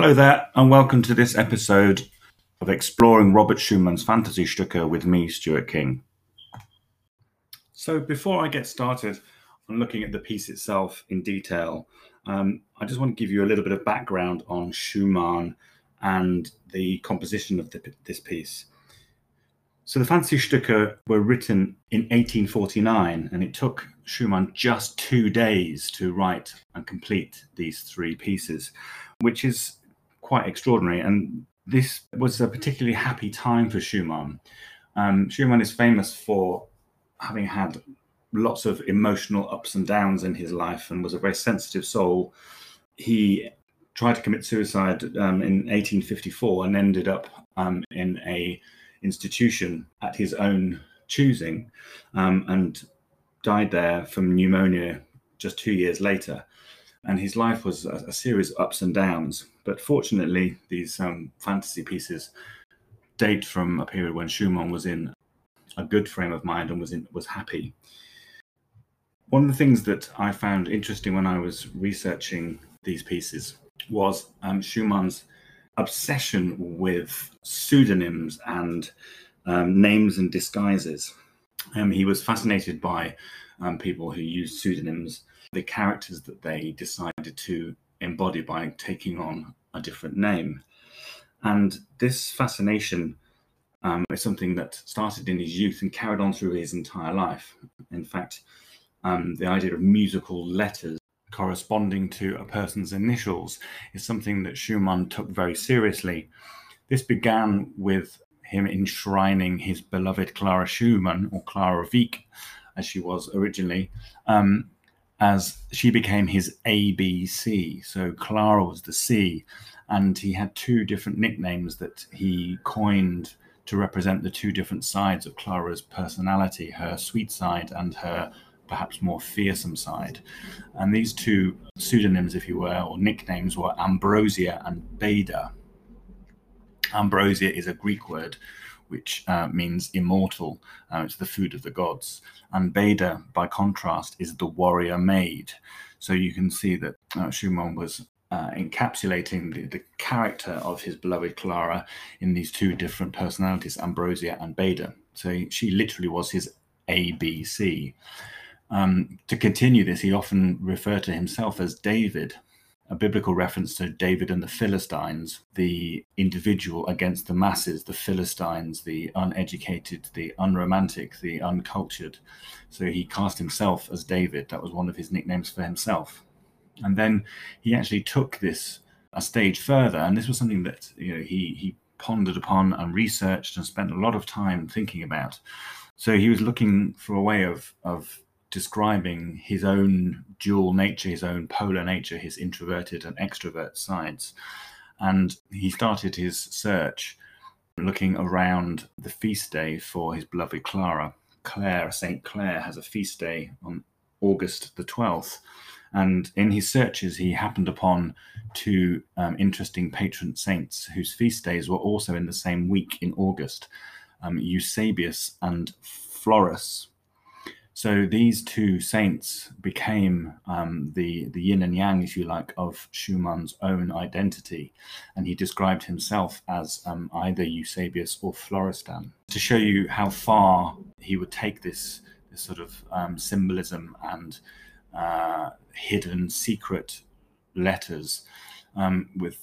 Hello there, and welcome to this episode of Exploring Robert Schumann's Fantasy Stücke with me, Stuart King. So, before I get started on looking at the piece itself in detail, um, I just want to give you a little bit of background on Schumann and the composition of the, this piece. So, the Fantasy Stücke were written in 1849, and it took Schumann just two days to write and complete these three pieces, which is quite extraordinary. And this was a particularly happy time for Schumann. Um, Schumann is famous for having had lots of emotional ups and downs in his life and was a very sensitive soul. He tried to commit suicide um, in 1854 and ended up um, in a institution at his own choosing um, and died there from pneumonia just two years later and his life was a, a series of ups and downs. But fortunately, these um, fantasy pieces date from a period when Schumann was in a good frame of mind and was in, was happy. One of the things that I found interesting when I was researching these pieces was um, Schumann's obsession with pseudonyms and um, names and disguises. Um, he was fascinated by um, people who used pseudonyms the characters that they decided to embody by taking on a different name. And this fascination um, is something that started in his youth and carried on through his entire life. In fact, um, the idea of musical letters corresponding to a person's initials is something that Schumann took very seriously. This began with him enshrining his beloved Clara Schumann, or Clara Wieck, as she was originally, um, as she became his ABC. So Clara was the C, and he had two different nicknames that he coined to represent the two different sides of Clara's personality her sweet side and her perhaps more fearsome side. And these two pseudonyms, if you were, or nicknames, were Ambrosia and Beda. Ambrosia is a Greek word which uh, means immortal. Uh, it's the food of the gods. And Beda, by contrast, is the warrior maid. So you can see that uh, Schumann was uh, encapsulating the, the, character of his beloved Clara in these two different personalities, Ambrosia and Beda. So he, she literally was his ABC. Um, to continue this, he often referred to himself as David, a biblical reference to David and the Philistines, the individual against the masses, the Philistines, the uneducated, the unromantic, the uncultured. So he cast himself as David. That was one of his nicknames for himself. And then he actually took this a stage further, and this was something that you know he he pondered upon and researched and spent a lot of time thinking about. So he was looking for a way of of describing his own dual nature, his own polar nature, his introverted and extrovert sides. And he started his search looking around the feast day for his beloved Clara. Clare, St. Clare, has a feast day on August the 12th. And in his searches, he happened upon two um, interesting patron saints whose feast days were also in the same week in August um, Eusebius and Florus. So these two saints became um, the the yin and yang, if you like, of Schumann's own identity, and he described himself as um, either Eusebius or Florestan. To show you how far he would take this this sort of um, symbolism and uh, hidden secret letters um, with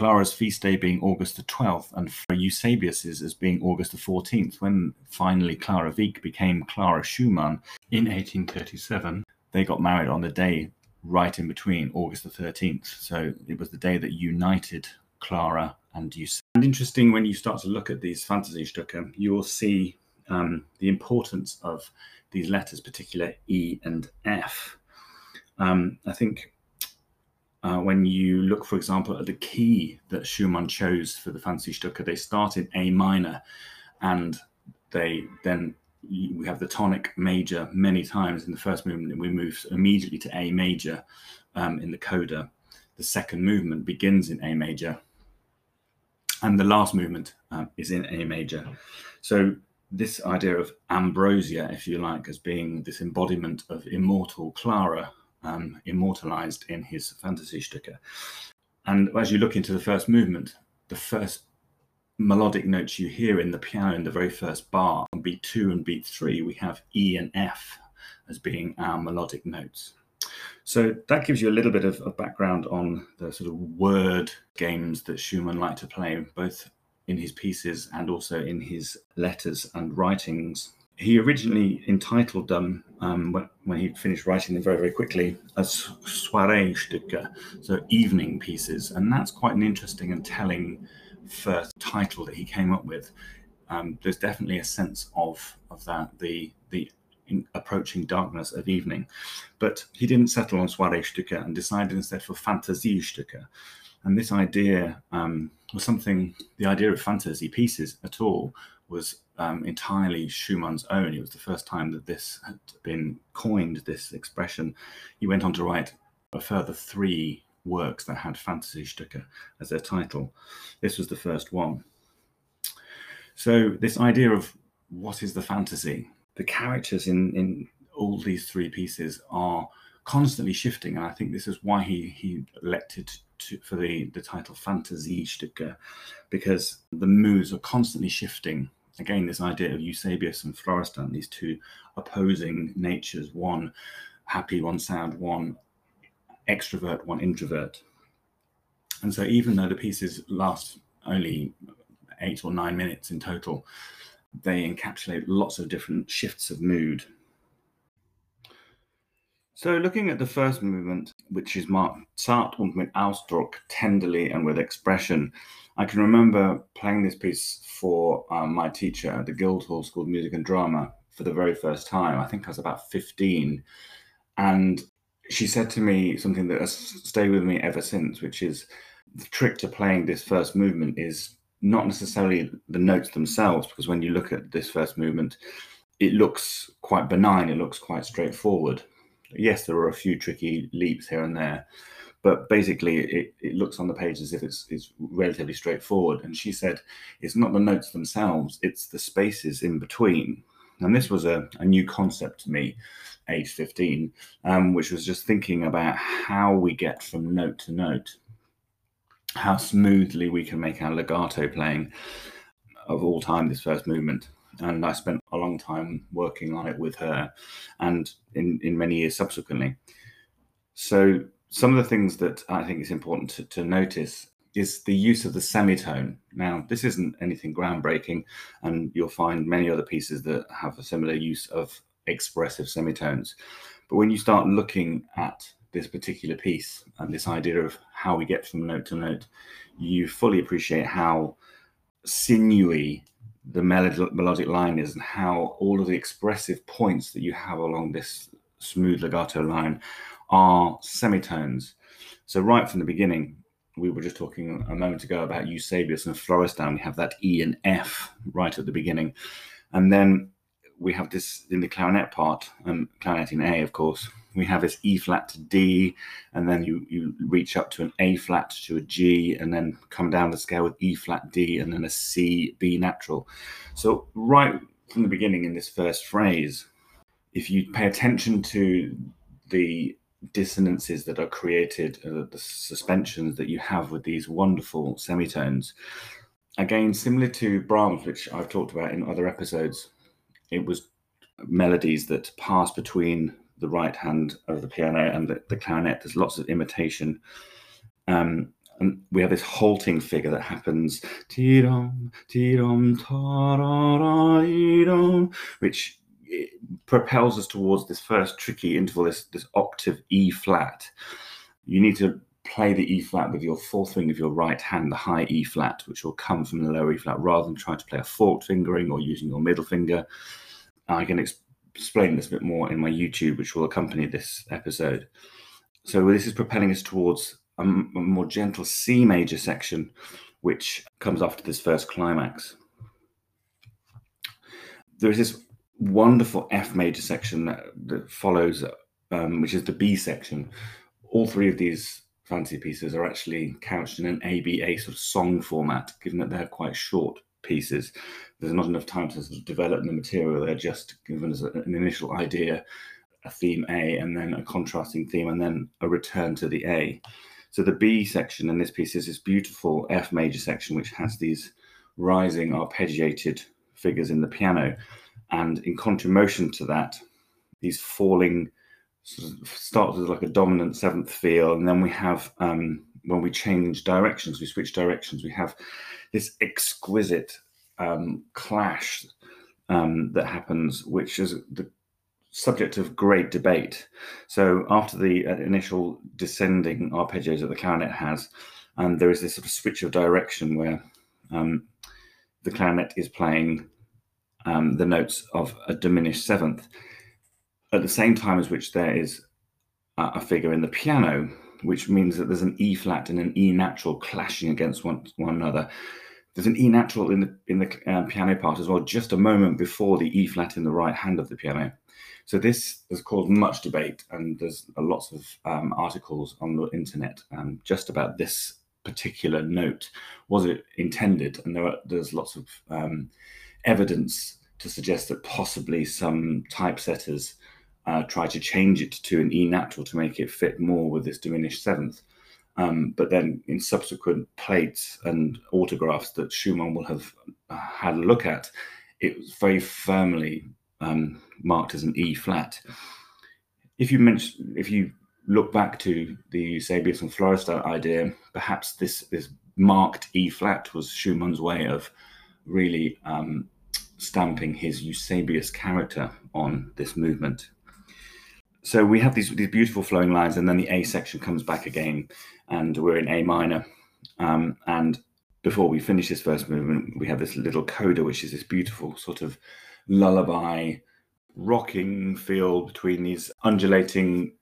Clara's feast day being August the 12th, and for Eusebius's as being August the 14th, when finally Clara Wieck became Clara Schumann in 1837. They got married on the day right in between August the 13th. So it was the day that united Clara and Eusebius. And interesting when you start to look at these fantasy Stücke, you will see um, the importance of these letters, particular E and F. Um, I think uh, when you look, for example, at the key that Schumann chose for the Fancy Stücke, they start in A minor, and they then we have the tonic major many times in the first movement, and we move immediately to A major um, in the coda. The second movement begins in A major, and the last movement uh, is in A major. So this idea of ambrosia, if you like, as being this embodiment of immortal Clara um, immortalized in his fantasy Stücke. And as you look into the first movement, the first melodic notes you hear in the piano in the very first bar, on beat two and beat three, we have E and F as being our melodic notes. So that gives you a little bit of, of background on the sort of word games that Schumann liked to play, both in his pieces and also in his letters and writings. He originally entitled them, um, when he finished writing them very, very quickly, as Soiree-Stücke, so evening pieces. And that's quite an interesting and telling first title that he came up with. Um, there's definitely a sense of, of that, the, the approaching darkness of evening. But he didn't settle on Soiree-Stücke and decided instead for Fantasiestücke. And this idea um, was something, the idea of fantasy pieces at all was um, entirely Schumann's own. It was the first time that this had been coined, this expression. He went on to write a further three works that had Fantasiestücke as their title. This was the first one. So, this idea of what is the fantasy? The characters in, in all these three pieces are constantly shifting, and I think this is why he, he elected to, for the, the title Fantasiestücke, because the moods are constantly shifting. Again, this idea of Eusebius and Florestan, these two opposing natures, one happy, one sad, one extrovert, one introvert. And so, even though the pieces last only eight or nine minutes in total, they encapsulate lots of different shifts of mood so, looking at the first movement, which is marked Zart und mit Ausdruck, tenderly and with expression, I can remember playing this piece for um, my teacher at the Guildhall School of Music and Drama for the very first time. I think I was about 15. And she said to me something that has stayed with me ever since, which is the trick to playing this first movement is not necessarily the notes themselves, because when you look at this first movement, it looks quite benign, it looks quite straightforward yes, there are a few tricky leaps here and there, but basically it, it looks on the page as if it's, it's relatively straightforward. And she said, it's not the notes themselves, it's the spaces in between. And this was a, a new concept to me, age 15, um, which was just thinking about how we get from note to note, how smoothly we can make our legato playing of all time, this first movement and I spent a long time working on it with her, and in in many years subsequently. So some of the things that I think is important to, to notice is the use of the semitone. Now, this isn't anything groundbreaking, and you'll find many other pieces that have a similar use of expressive semitones. But when you start looking at this particular piece and this idea of how we get from note to note, you fully appreciate how sinewy the melodic line is and how all of the expressive points that you have along this smooth legato line are semitones. So right from the beginning, we were just talking a moment ago about Eusebius and Florestan. We have that E and F right at the beginning, and then we have this in the clarinet part, and clarinet in A, of course we have this E flat to D, and then you, you reach up to an A flat to a G, and then come down the scale with E flat D, and then a C B natural. So, right from the beginning in this first phrase, if you pay attention to the dissonances that are created, uh, the suspensions that you have with these wonderful semitones, again, similar to Brahms, which I've talked about in other episodes, it was melodies that pass between the right hand of the piano and the, the clarinet. There's lots of imitation. Um, and we have this halting figure that happens, which propels us towards this first tricky interval, this, this octave E flat. You need to play the E flat with your fourth finger of your right hand, the high E flat, which will come from the lower E flat, rather than trying to play a forked fingering or using your middle finger. I can explain this a bit more in my YouTube, which will accompany this episode. So this is propelling us towards a, more gentle C major section, which comes after this first climax. There is this wonderful F major section that, that follows, um, which is the B section. All three of these fancy pieces are actually couched in an ABA sort of song format, given that they're quite short pieces. There's not enough time to sort of develop the material. They're just given us an initial idea, a theme A, and then a contrasting theme, and then a return to the A. So the B section in this piece is this beautiful F major section, which has these rising arpeggiated figures in the piano. And in contramotion to that, these falling starts with like a dominant seventh feel, and then we have um, when we change directions, we switch directions, we have this exquisite um, clash um, that happens, which is the subject of great debate. So after the uh, initial descending arpeggios that the clarinet has, and there is this sort of switch of direction where um, the clarinet is playing um, the notes of a diminished seventh at the same time as which there is a figure in the piano, which means that there's an E flat and an E natural clashing against one, one another. There's an E natural in the in the um, piano part as well, just a moment before the E flat in the right hand of the piano. So this has caused much debate, and there's lots of um, articles on the internet um, just about this particular note. Was it intended? And there are, there's lots of um, evidence to suggest that possibly some typesetters uh, try to change it to an E natural to make it fit more with this diminished seventh. Um, but then in subsequent plates and autographs that Schumann will have uh, had a look at, it was very firmly um, marked as an E flat. If you mention, if you look back to the Eusebius and Florestan idea, perhaps this this marked E flat was Schumann's way of really um, stamping his Eusebius character on this movement so we have these these beautiful flowing lines, and then the A section comes back again, and we're in A minor. Um, and before we finish this first movement, we have this little coda, which is this beautiful sort of lullaby, rocking feel between these undulating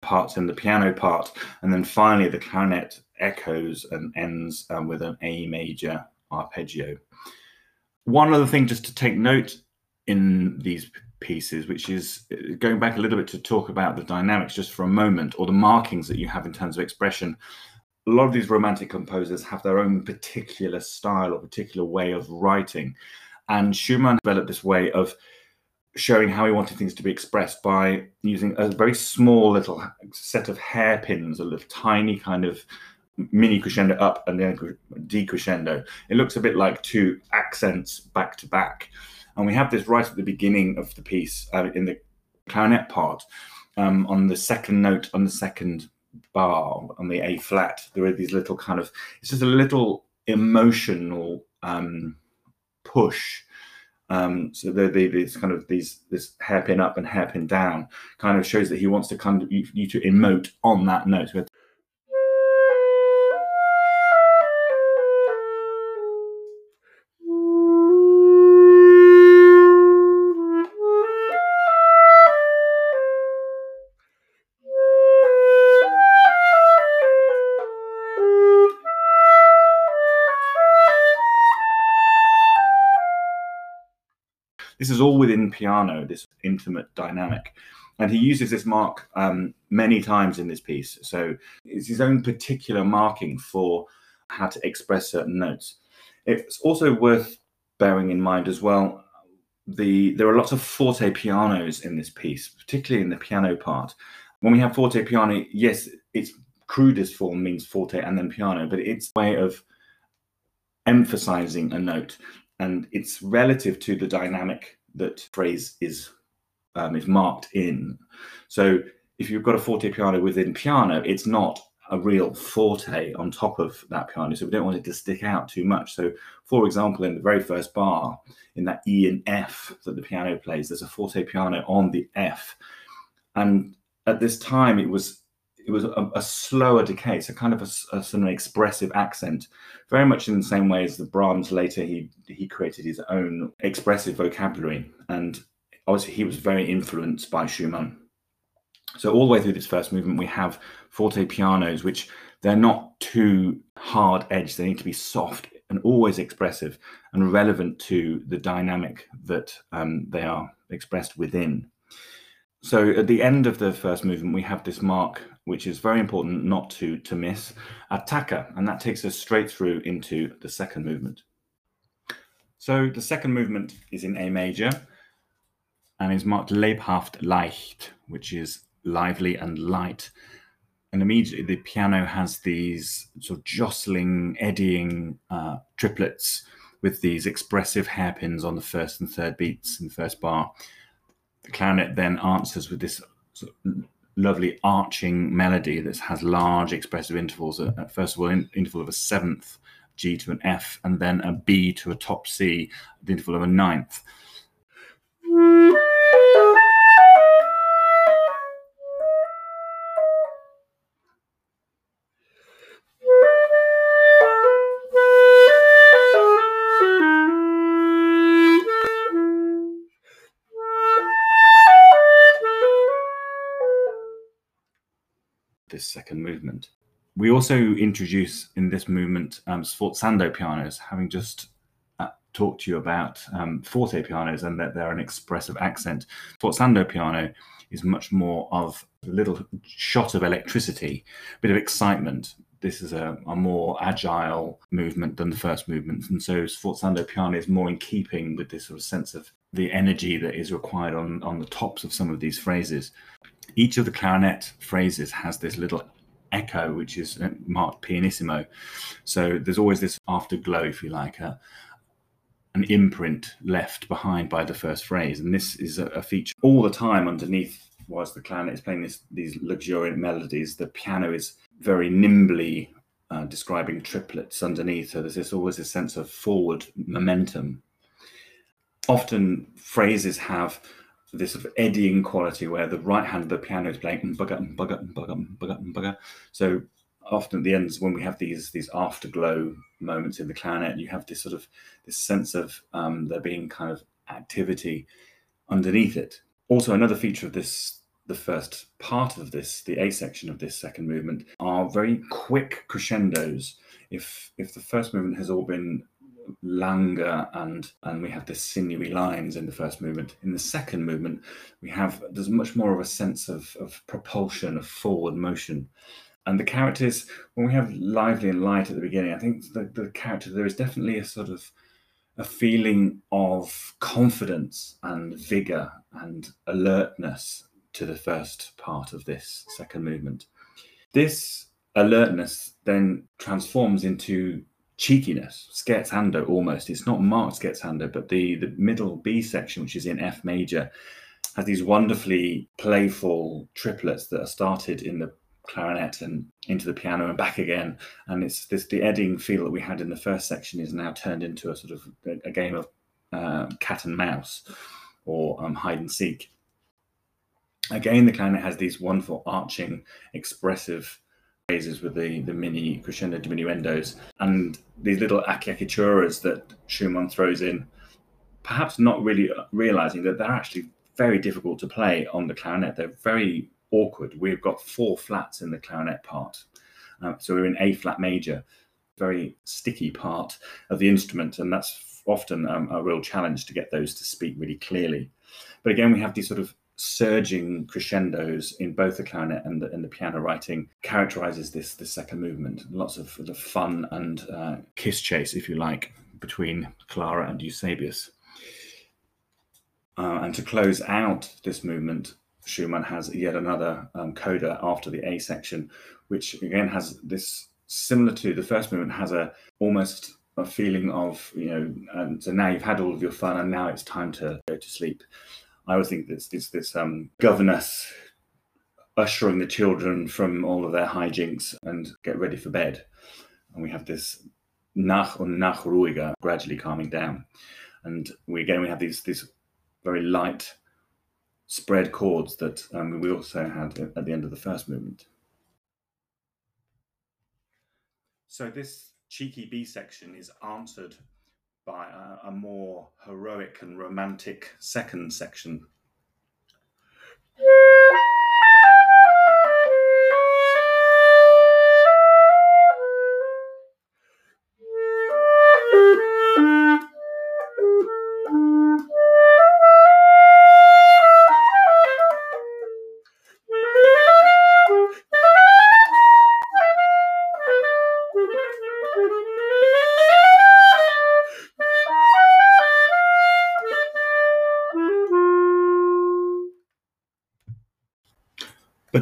parts in the piano part, and then finally the clarinet echoes and ends um, with an A major arpeggio. One other thing just to take note in these pieces, which is uh, going back a little bit to talk about the dynamics just for a moment, or the markings that you have in terms of expression. A lot of these romantic composers have their own particular style or particular way of writing. And Schumann developed this way of showing how he wanted things to be expressed by using a very small little set of hairpins, a little tiny kind of mini crescendo up and then decrescendo. It looks a bit like two accents back to back. And we have this right at the beginning of the piece uh, in the clarinet part um, on the second note, on the second bar, on the A flat. There are these little kind of, it's just a little emotional um, push. Um, so the, the, these kind of these this hairpin up and hairpin down kind of shows that he wants to kind of you, you to emote on that note. This piano, this intimate dynamic. And he uses this mark um, many times in this piece. So it's his own particular marking for how to express certain notes. It's also worth bearing in mind as well the there are lots of forte pianos in this piece, particularly in the piano part. When we have forte piano, yes, its crudest form means forte and then piano, but it's a way of emphasizing a note and it's relative to the dynamic that phrase is um, is marked in. So if you've got a forte piano within piano, it's not a real forte on top of that piano. So we don't want it to stick out too much. So, for example, in the very first bar, in that E and F that the piano plays, there's a forte piano on the F. And at this time, it was it was a, a slower decay, so kind of a, a, sort of an expressive accent, very much in the same way as the Brahms later he he created his own expressive vocabulary, and obviously he was very influenced by Schumann. So all the way through this first movement, we have forte pianos, which they're not too hard edged; they need to be soft and always expressive and relevant to the dynamic that um, they are expressed within. So at the end of the first movement, we have this mark which is very important not to, to miss, attacca, and that takes us straight through into the second movement. So the second movement is in A major and is marked lebhaft leicht, which is lively and light. and immediately the piano has these sort of jostling, eddying uh, triplets with these expressive hairpins on the first and third beats in the first bar. The clarinet then answers with this sort of lovely arching melody that has large expressive intervals. At, first of all, an interval of a seventh G to an F, and then a B to a top C, the interval of a ninth. Second movement. We also introduce in this movement um, sforzando pianos, having just uh, talked to you about um, forte pianos and that they're an expressive accent. Sforzando piano is much more of a little shot of electricity, a bit of excitement. This is a, a more agile movement than the first movement. And so sforzando piano is more in keeping with this sort of sense of the energy that is required on, on the tops of some of these phrases each of the clarinet phrases has this little echo, which is uh, marked pianissimo. So there's always this afterglow, if you like, uh, an imprint left behind by the first phrase. And this is a, a feature all the time underneath whilst the clarinet is playing this, these luxuriant melodies. The piano is very nimbly uh, describing triplets underneath. So there's this, always this sense of forward momentum. Often phrases have this sort of eddying quality where the right hand of the piano is playing mm, bugger mm, bugger mm, bugger bugger bugger. So often at the ends when we have these these afterglow moments in the clarinet, you have this sort of this sense of um, there being kind of activity underneath it. Also, another feature of this the first part of this, the A section of this second movement, are very quick crescendos. If if the first movement has all been longer and and we have the sinewy lines in the first movement. In the second movement, we have there's much more of a sense of, of propulsion, of forward motion. And the characters, when we have lively and light at the beginning, I think the, the character there is definitely a sort of a feeling of confidence and vigor and alertness to the first part of this second movement. This alertness then transforms into cheekiness, scherzando almost. It's not marked scherzando, but the, the middle B section, which is in F major, has these wonderfully playful triplets that are started in the clarinet and into the piano and back again. And it's this the eddying feel that we had in the first section is now turned into a sort of a, a game of uh, cat and mouse or um, hide and seek. Again, the clarinet has these wonderful arching, expressive phrases with the, the mini crescendo diminuendos and these little acciaccaturas that Schumann throws in, perhaps not really realizing that they're actually very difficult to play on the clarinet. They're very awkward. We've got four flats in the clarinet part. Um, so we're in A flat major, very sticky part of the instrument, and that's often um, a real challenge to get those to speak really clearly. But again, we have these sort of surging crescendos in both the clarinet and the, and the piano writing characterizes this this second movement. Lots of, of fun and uh, kiss chase, if you like, between Clara and Eusebius. Uh, and to close out this movement, Schumann has yet another um, coda after the A section, which again has this similar to the first movement, has a almost a feeling of you know, and so now you've had all of your fun, and now it's time to go to sleep. I always think this this this um, governess ushering the children from all of their hijinks and get ready for bed, and we have this nach und nach ruhiger gradually calming down, and we again we have these these very light spread chords that um, we also had at the end of the first movement. So this cheeky B section is answered by a, a more heroic and romantic second section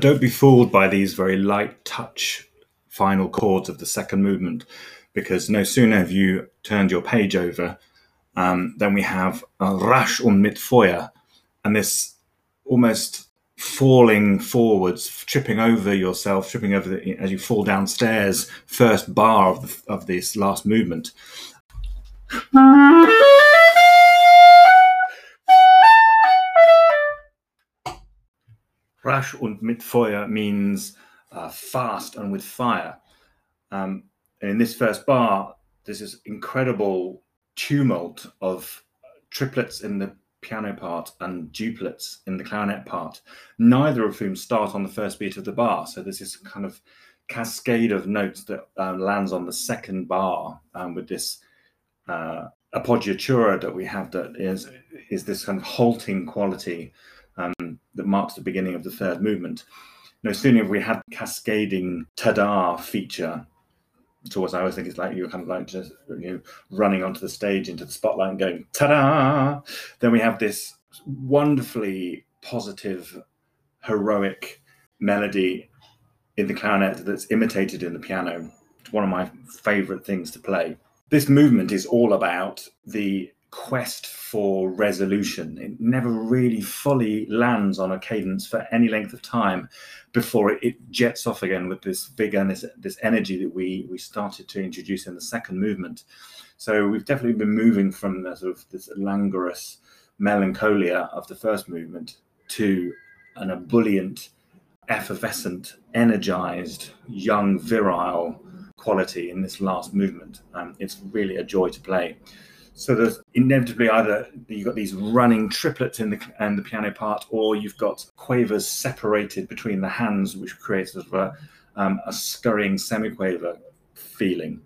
don't be fooled by these very light touch final chords of the second movement, because no sooner have you turned your page over, um, we have rasch und mit Feuer, and this almost falling forwards, tripping over yourself, tripping over the, as you fall downstairs, first bar of, the, of this last movement. Rasch und mit Feuer means uh, fast and with fire. Um, and in this first bar, there's this incredible tumult of triplets in the piano part and duplets in the clarinet part, neither of whom start on the first beat of the bar. So there's this kind of cascade of notes that um, lands on the second bar um, with this uh, appoggiatura that we have that is is this kind of halting quality um, that marks the beginning of the third movement. No sooner have we had cascading tada feature towards I always think it's like you're kind of like just you know running onto the stage into the spotlight and going ta-da. Then we have this wonderfully positive, heroic melody in the clarinet that's imitated in the piano. It's one of my favorite things to play. This movement is all about the quest for resolution. It never really fully lands on a cadence for any length of time before it, it jets off again with this vigor and this, this energy that we we started to introduce in the second movement. So we've definitely been moving from the sort of this languorous melancholia of the first movement to an ebullient, effervescent, energized, young, virile quality in this last movement. Um, it's really a joy to play. So there's inevitably either you've got these running triplets in the and the piano part, or you've got quavers separated between the hands, which creates sort of a, um, a scurrying semiquaver feeling.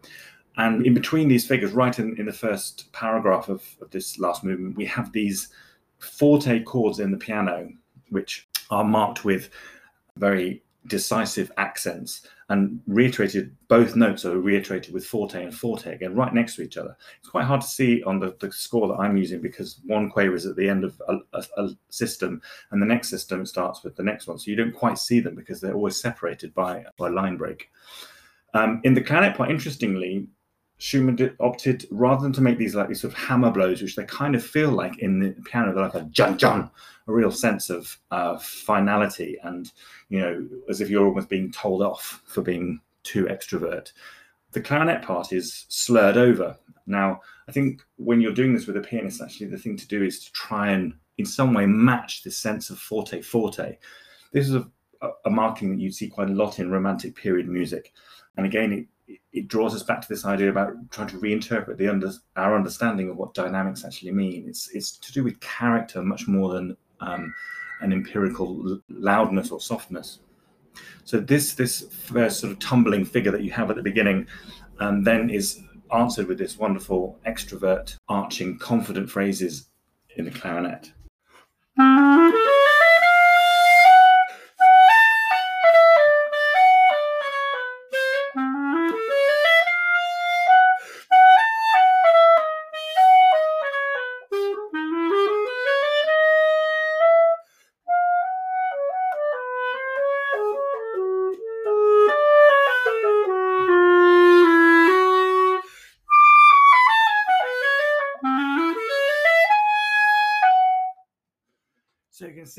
And in between these figures, right in, in the first paragraph of, of this last movement, we have these forte chords in the piano, which are marked with very decisive accents and reiterated both notes are reiterated with forte and forte again right next to each other. It's quite hard to see on the, the score that i'm using because one quaver is at the end of a, a, a, system and the next system starts with the next one. So you don't quite see them because they're always separated by by line break. Um, in the clarinet part interestingly Schumann did, opted rather than to make these like these sort of hammer blows, which they kind of feel like in the piano, they're like a jun jun, a real sense of uh, finality, and you know, as if you're almost being told off for being too extrovert. The clarinet part is slurred over. Now, I think when you're doing this with a pianist, actually, the thing to do is to try and in some way match this sense of forte forte. This is a, a marking that you'd see quite a lot in romantic period music, and again, it it draws us back to this idea about trying to reinterpret the under, our understanding of what dynamics actually mean. It's it's to do with character much more than um, an empirical loudness or softness. So this this first sort of tumbling figure that you have at the beginning, um, then is answered with this wonderful extrovert, arching, confident phrases in the clarinet.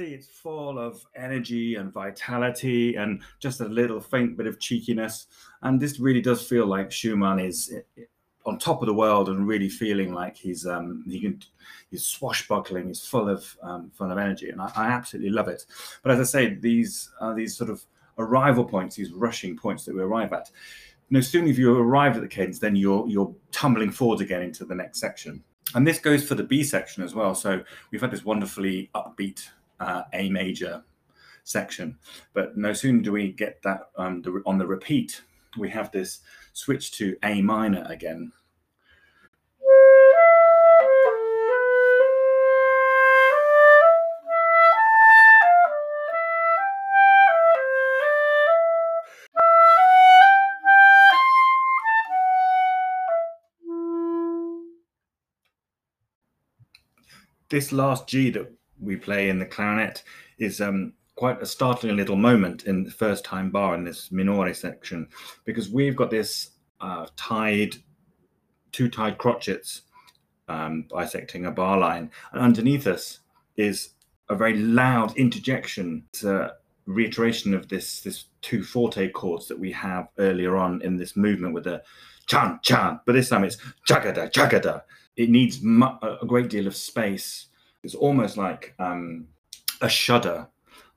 See it's full of energy and vitality and just a little faint bit of cheekiness. And this really does feel like Schumann is on top of the world and really feeling like he's um, he can he's swashbuckling, he's full of um, full of energy, and I, I absolutely love it. But as I say, these are these sort of arrival points, these rushing points that we arrive at. No sooner have you arrived at the cadence, then you're you're tumbling forward again into the next section. And this goes for the B section as well. So we've had this wonderfully upbeat uh, A major section. But no sooner do we get that um, the, on the repeat, we have this switch to A minor again. This last G that we play in the clarinet is um, quite a startling little moment in the first time bar in this minore section because we've got this uh, tied, two tied crotchets um, bisecting a bar line, and underneath us is a very loud interjection. It's a reiteration of this this two forte chords that we have earlier on in this movement with the chan chan, but this time it's chagada chagada. It needs mu- a great deal of space. It's almost like um, a shudder.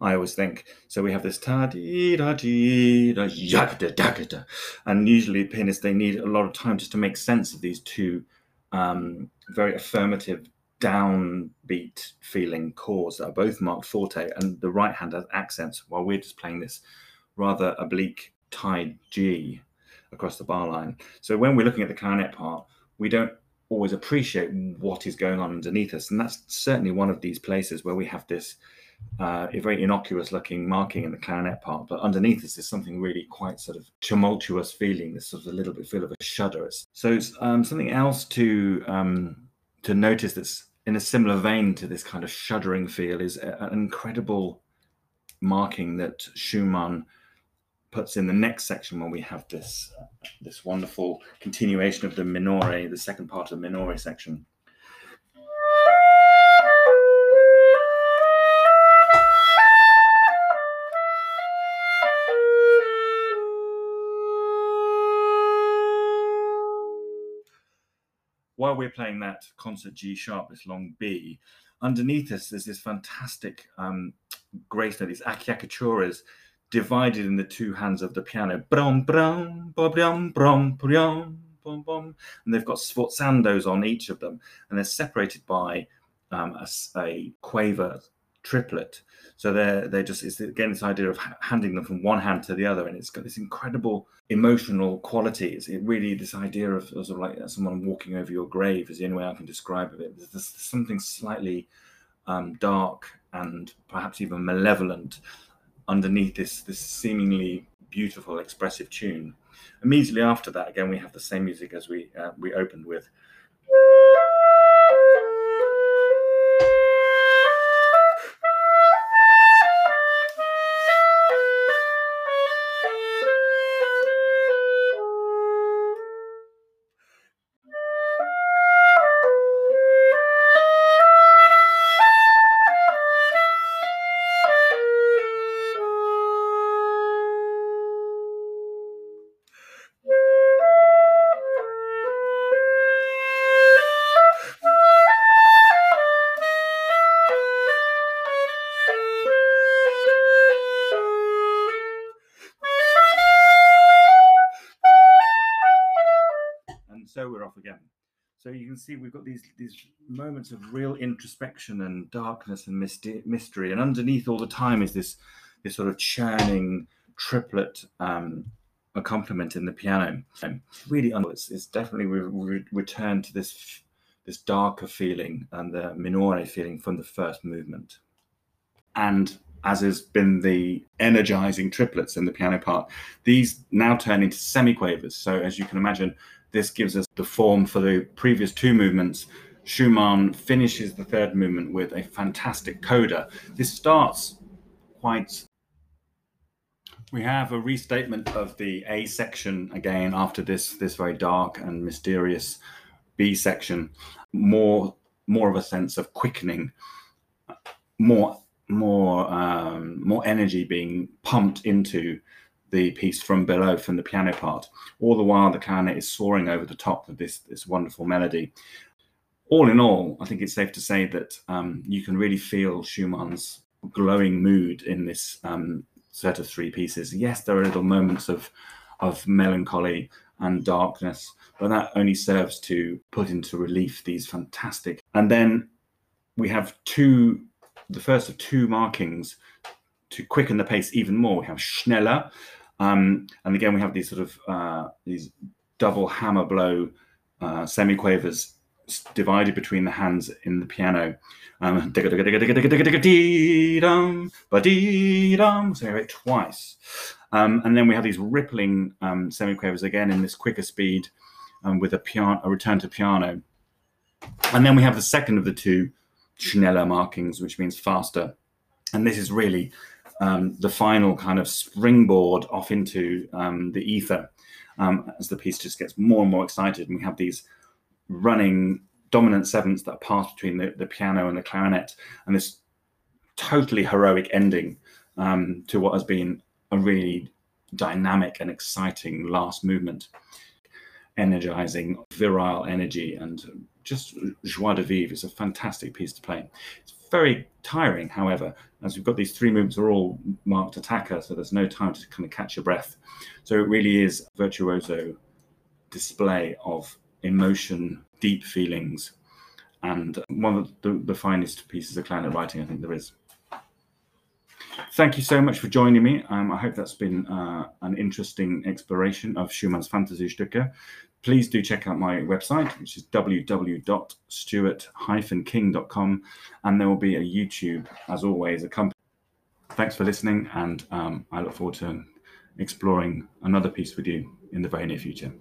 I always think so. We have this ta di da di da yagada dagada, and usually pianists they need a lot of time just to make sense of these two um, very affirmative downbeat feeling chords that are both marked forte, and the right hand has accents, while we're just playing this rather oblique tied G across the bar line. So when we're looking at the clarinet part, we don't always appreciate what is going on underneath us, and that's certainly one of these places where we have this uh, very innocuous looking marking in the clarinet part, but underneath this is something really quite sort of tumultuous feeling, this sort of a little bit feel of a shudder. So um, something else to um, to notice that's in a similar vein to this kind of shuddering feel is an incredible marking that Schumann puts in the next section when we have this this wonderful continuation of the minore, the second part of the minore section. while we're playing that concert G sharp, this long B, underneath us there's this fantastic um, grace note, these acciaccaturas divided in the two hands of the piano. And they've got sforzandos on each of them, and they're separated by um, a, a quaver triplet. So they're they're just it's again this idea of handing them from one hand to the other, and it's got this incredible emotional qualities. It really this idea of sort of like someone walking over your grave is the only way I can describe it. There's, there's something slightly um, dark and perhaps even malevolent underneath this this seemingly beautiful expressive tune. Immediately after that, again we have the same music as we uh, we opened with. See we've got these these moments of real introspection and darkness and mystery, and underneath all the time is this this sort of churning triplet um, accompaniment in the piano. And really, it's, it's definitely we re- returned to this this darker feeling and the minore feeling from the first movement. And as has been the energizing triplets in the piano part, these now turn into semiquavers. So as you can imagine, this gives us the form for the previous two movements. Schumann finishes the third movement with a fantastic coda. This starts quite. We have a restatement of the A section again after this this very dark and mysterious B section. More more of a sense of quickening, more more um, more energy being pumped into the piece from below, from the piano part. All the while, the clarinet is soaring over the top of this, this wonderful melody. All in all, I think it's safe to say that um, you can really feel Schumann's glowing mood in this um, set of three pieces. Yes, there are little moments of of melancholy and darkness, but that only serves to put into relief these fantastic. And then we have two, the first of two markings to quicken the pace even more. We have schneller, um, and again, we have these sort of uh, these double hammer blow uh, semiquavers divided between the hands in the piano. Um, so it twice. Um, and then we have these rippling um, semiquavers again in this quicker speed um, with a, piano, a return to piano. And then we have the second of the two schneller markings, which means faster. And this is really um, the final kind of springboard off into um, the ether um, as the piece just gets more and more excited. And we have these running dominant sevenths that pass between the, the piano and the clarinet, and this totally heroic ending um, to what has been a really dynamic and exciting last movement, energizing, virile energy, and just joie de vivre. It's a fantastic piece to play. It's very tiring, however, as we've got these three movements are all marked attacca, so there's no time to kind of catch your breath. So it really is a virtuoso display of emotion, deep feelings, and one of the, the finest pieces of clarinet writing I think there is. Thank you so much for joining me. Um, I hope that's been uh, an interesting exploration of Schumann's Stücke. Please do check out my website, which is www.stuart-king.com, and there will be a YouTube, as always, accompanied. Thanks for listening, and um, I look forward to exploring another piece with you in the very near future.